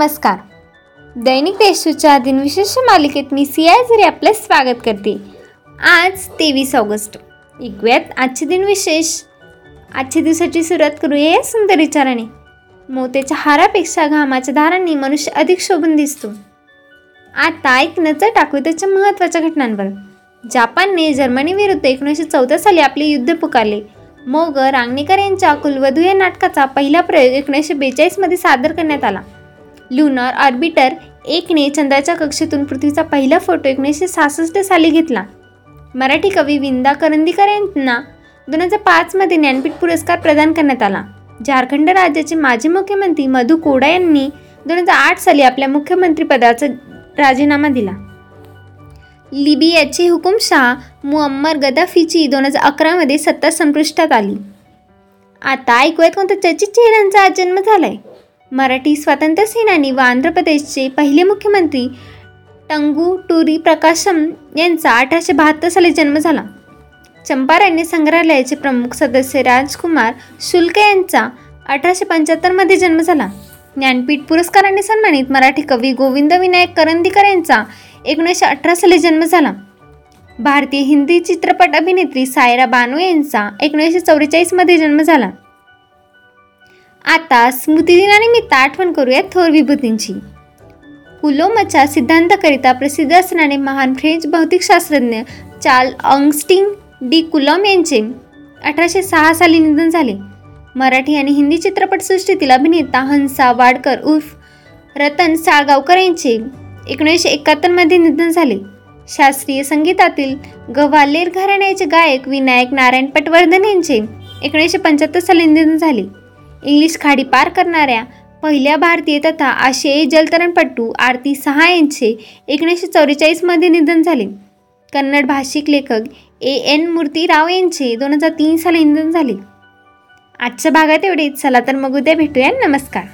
नमस्कार. दैनिक देशूच्या दिनविशेष मालिकेत मी सिया झरी आपलं स्वागत करते. आज तेवीस ऑगस्ट. ऐकूयात आजचे दिन विशेष. आजच्या दिवसाची सुरुवात करूया या सुंदर विचाराने. मोत्याच्या हारापेक्षा घामाच्या धारांनी मनुष्य अधिक शोभून दिसतो. आता एक नजर टाकू त्याच्या महत्त्वाच्या घटनांवर. जपानने जर्मनीविरुद्ध एकोणीसशे चौदा साली आपले युद्ध पुकारले. मोग रांगणेकर यांच्या कुलवधू या नाटकाचा पहिला प्रयोग एकोणीसशे बेचाळीसमध्ये सादर करण्यात आला. ल्युनॉर ऑर्बिटर एकने चंद्राच्या कक्षेतून पृथ्वीचा पहिला फोटो एकोणीसशे सहासष्ट साली घेतला. मराठी कवी विंदा करंदीकर यांना दोन हजार पाचमध्ये ज्ञानपीठ पुरस्कार प्रदान करण्यात आला. झारखंड राज्याचे माजी मुख्यमंत्री मधु कोडा यांनी दोन हजार आठ साली आपल्या मुख्यमंत्रीपदाचा राजीनामा दिला. लिबियाचे हुकुमशाह मुअम्मर गदाफीची दोन हजार अकरामध्ये सत्ता संपुष्टात आली. आता ऐकूयात कोणत्या चर्चित चेहऱ्यांचा आज जन्म झालाय. मराठी स्वातंत्र्य सेनानी व आंध्र प्रदेशचे पहिले मुख्यमंत्री टंगू टुरी प्रकाशम यांचा अठराशे बहात्तर साली जन्म झाला. चंपारण्य संग्रहालयाचे प्रमुख सदस्य राजकुमार शुल्क यांचा अठराशे पंच्याहत्तरमध्ये जन्म झाला. ज्ञानपीठ पुरस्काराने सन्मानित मराठी कवी गोविंद विनायक करंदीकर यांचा एकोणीसशे अठरा साली जन्म झाला. भारतीय हिंदी चित्रपट अभिनेत्री सायरा बानो यांचा एकोणीसशे चौवेचाळीसमध्ये जन्म झाला. आता स्मृतिदिनानिमित्त आठवण करूया थोर विभूतींची. कुलोमच्या सिद्धांताकरिता प्रसिद्ध असणारे महान फ्रेंच भौतिकशास्त्रज्ञ चार्ल ऑंगस्टिंग डी कुलॉम यांचे अठराशे सहा साली निधन झाले. मराठी आणि हिंदी चित्रपटसृष्टीतील अभिनेता हंसा वाडकर उर्फ रतन साळगावकर यांचे एकोणीसशे एकाहत्तरमध्ये निधन झाले. शास्त्रीय संगीतातील गव्हालेर घराण्याचे गायक विनायक नारायण पटवर्धन यांचे एकोणीसशे पंच्याहत्तर साली निधन झाले. इंग्लिश खाडी पार करणाऱ्या पहिल्या भारतीय तथा आशियाई जलतरणपटू आरती सहा यांचे एकोणीसशे चौवेचाळीसमध्ये निधन झाले. कन्नड भाषिक लेखक ए एन मूर्तीराव यांचे दोन हजार तीन साली निधन झाले. आजच्या भागात एवढेच. चला तर मग उद्या भेटूया. नमस्कार.